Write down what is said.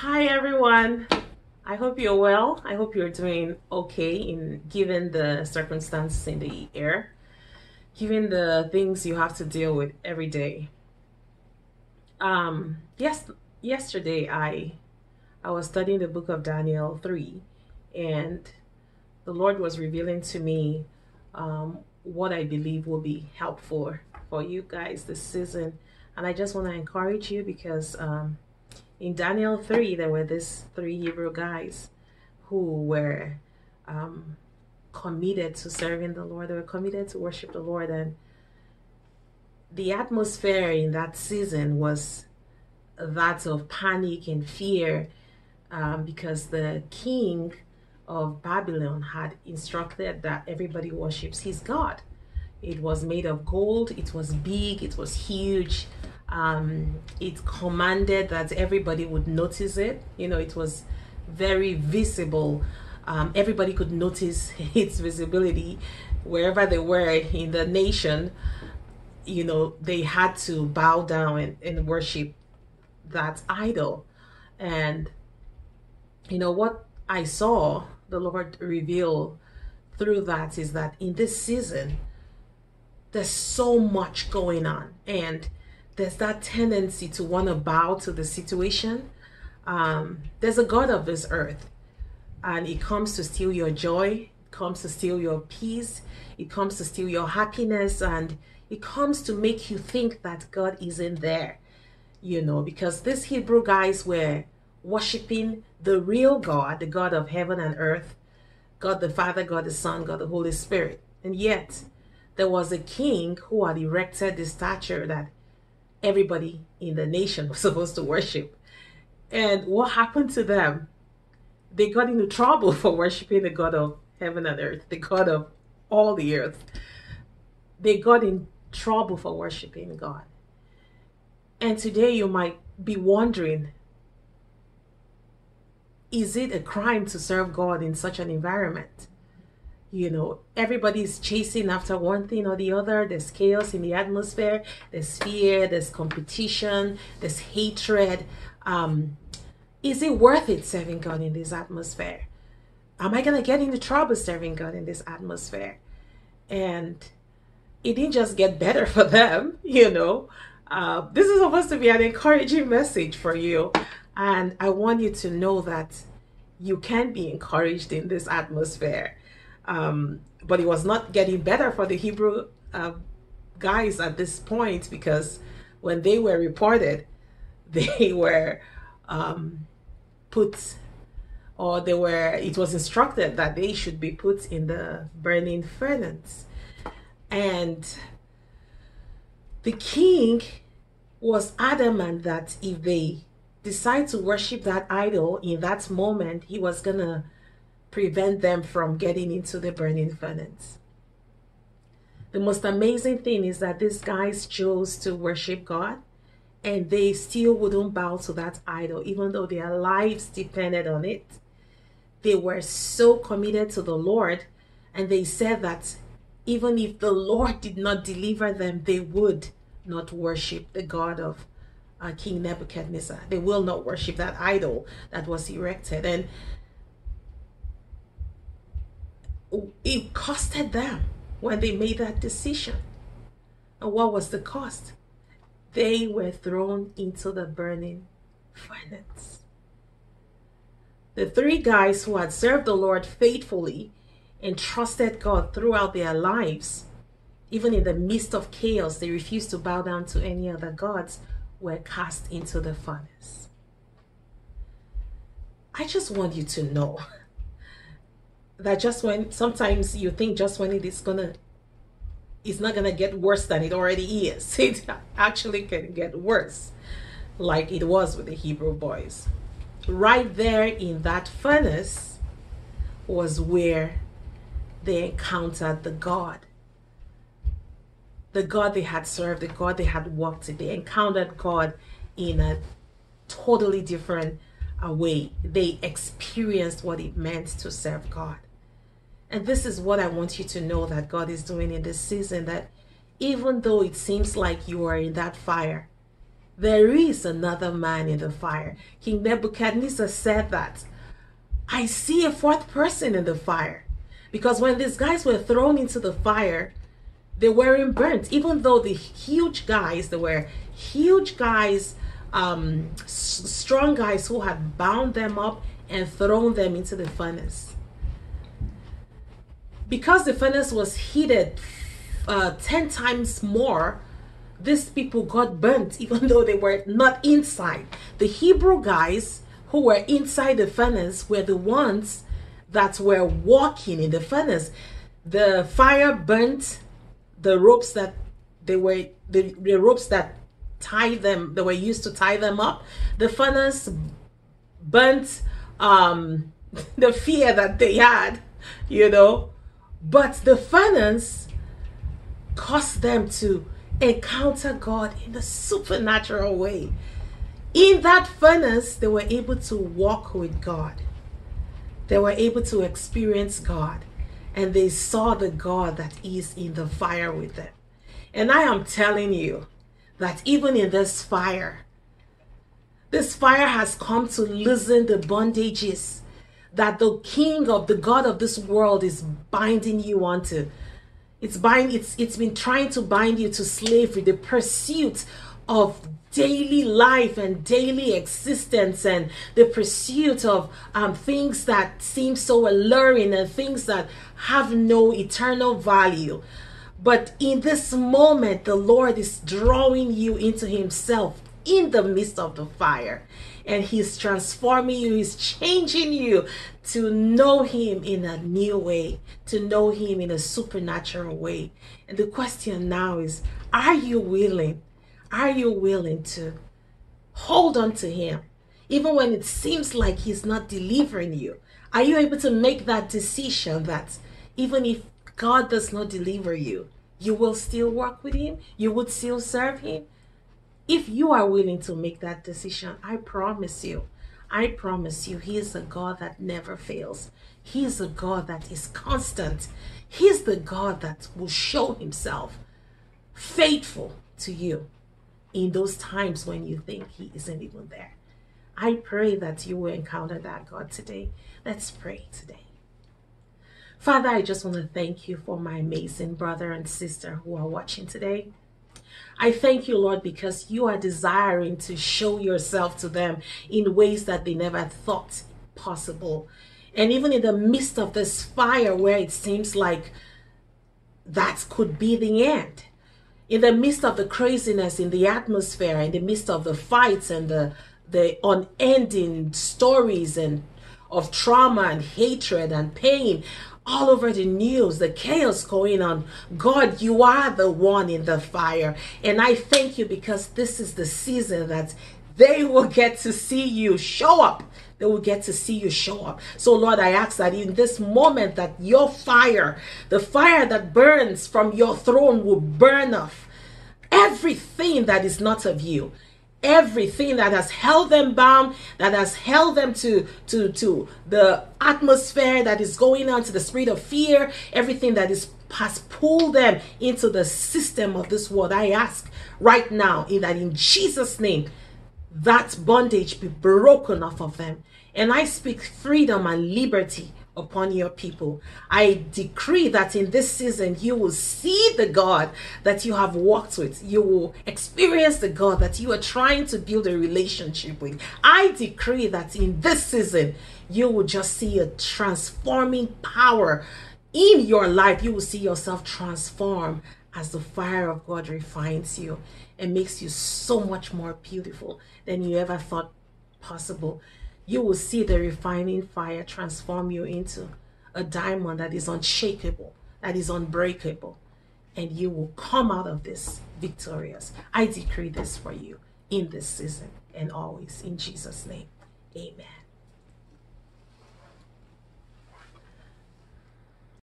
Hi everyone. I hope you're well. I hope you're doing okay in given the circumstances in the air, given the things you have to deal with every day. Um, yes, yesterday I I was studying the book of Daniel 3 and the Lord was revealing to me um, what I believe will be helpful for you guys this season. And I just want to encourage you because um, in Daniel 3, there were these three Hebrew guys who were um, committed to serving the Lord. They were committed to worship the Lord. And the atmosphere in that season was that of panic and fear um, because the king of Babylon had instructed that everybody worships his God. It was made of gold, it was big, it was huge. Um, it commanded that everybody would notice it. You know, it was very visible. Um, everybody could notice its visibility wherever they were in the nation. You know, they had to bow down and, and worship that idol. And, you know, what I saw the Lord reveal through that is that in this season, there's so much going on. And there's that tendency to want to bow to the situation. Um, there's a God of this earth, and it comes to steal your joy, it comes to steal your peace, it comes to steal your happiness, and it comes to make you think that God isn't there, you know, because these Hebrew guys were worshiping the real God, the God of heaven and earth, God the Father, God the Son, God the Holy Spirit. And yet, there was a king who had erected this stature that everybody in the nation was supposed to worship. And what happened to them? They got into trouble for worshiping the God of heaven and earth, the God of all the earth. They got in trouble for worshiping God. And today you might be wondering is it a crime to serve God in such an environment? You know everybody's chasing after one thing or the other. There's chaos in the atmosphere there's fear there's competition there's hatred. Um is it worth it serving god in this atmosphere? Am i to get into trouble serving god in this atmosphere? And it didn't just get better for them you know? Uh, this is supposed to be an encouraging message for you. And i want you to know that you can be encouraged in this atmosphere um, but it was not getting better for the Hebrew uh, guys at this point because when they were reported, they were um, put or they were it was instructed that they should be put in the burning furnace. And the king was adamant that if they decide to worship that idol in that moment he was gonna prevent them from getting into the burning furnace. The most amazing thing is that these guys chose to worship God and they still wouldn't bow to that idol, even though their lives depended on it. They were so committed to the Lord, and they said that even if the Lord did not deliver them, they would not worship the God of uh, King Nebuchadnezzar. They will not worship that idol that was erected. And it costed them when they made that decision. And what was the cost? They were thrown into the burning furnace. The three guys who had served the Lord faithfully and trusted God throughout their lives, even in the midst of chaos, they refused to bow down to any other gods, were cast into the furnace. I just want you to know that just when sometimes you think just when it is gonna it's not gonna get worse than it already is. It actually can get worse like it was with the hebrew boys. Right there in that furnace was where they encountered the god. The god they had served the god they had walked in they encountered god in a totally different uh, way. They experienced what it meant to serve god and this is what I want you to know that God is doing in this season that even though it seems like you are in that fire, there is another man in the fire. King Nebuchadnezzar said that. I see a fourth person in the fire. Because when these guys were thrown into the fire, they weren't burnt. Even though the huge guys, they were huge guys, um, strong guys who had bound them up and thrown them into the furnace. Because the furnace was heated uh, 10 times more, these people got burnt even though they were not inside. The Hebrew guys who were inside the furnace were the ones that were walking in the furnace. The fire burnt the ropes that they were the, the ropes that tie them they were used to tie them up. The furnace burnt um the fear that they had, you know. But the furnace caused them to encounter God in a supernatural way. In that furnace, they were able to walk with God. They were able to experience God. And they saw the God that is in the fire with them. And I am telling you that even in this fire, this fire has come to loosen the bondages that the king of the God of this world is binding you onto. It's bind it's it's been trying to bind you to slavery, the pursuit of daily life and daily existence and the pursuit of um, things that seem so alluring and things that have no eternal value. But in this moment, the Lord is drawing you into Himself in the midst of the fire. And He's transforming you, He's changing you to know Him in a new way, to know Him in a supernatural way. And the question now is are you willing? Are you willing to hold on to Him? Even when it seems like He's not delivering you, are you able to make that decision that even if God does not deliver you, you will still work with Him? You would still serve Him? If you are willing to make that decision, I promise you, I promise you, He is a God that never fails. He is a God that is constant. He is the God that will show Himself faithful to you in those times when you think He isn't even there. I pray that you will encounter that God today. Let's pray today. Father, I just want to thank you for my amazing brother and sister who are watching today. I thank you, Lord, because you are desiring to show yourself to them in ways that they never thought possible. And even in the midst of this fire where it seems like that could be the end, in the midst of the craziness in the atmosphere, in the midst of the fights and the, the unending stories and of trauma and hatred and pain, all over the news, the chaos going on. God, you are the one in the fire. And I thank you because this is the season that they will get to see you show up. They will get to see you show up. So, Lord, I ask that in this moment that your fire, the fire that burns from your throne, will burn off everything that is not of you everything that has held them bound that has held them to to to the atmosphere that is going on to the spirit of fear everything that is has pulled them into the system of this world. I ask right now in that in jesus name that bondage be broken off of them. And i speak freedom and liberty upon your people. I decree that in this season you will see the God that you have walked with. You will experience the God that you are trying to build a relationship with. I decree that in this season you will just see a transforming power in your life. You will see yourself transform as the fire of God refines you and makes you so much more beautiful than you ever thought possible you will see the refining fire transform you into a diamond that is unshakable, that is unbreakable, and you will come out of this victorious. I decree this for you in this season and always in Jesus' name. Amen.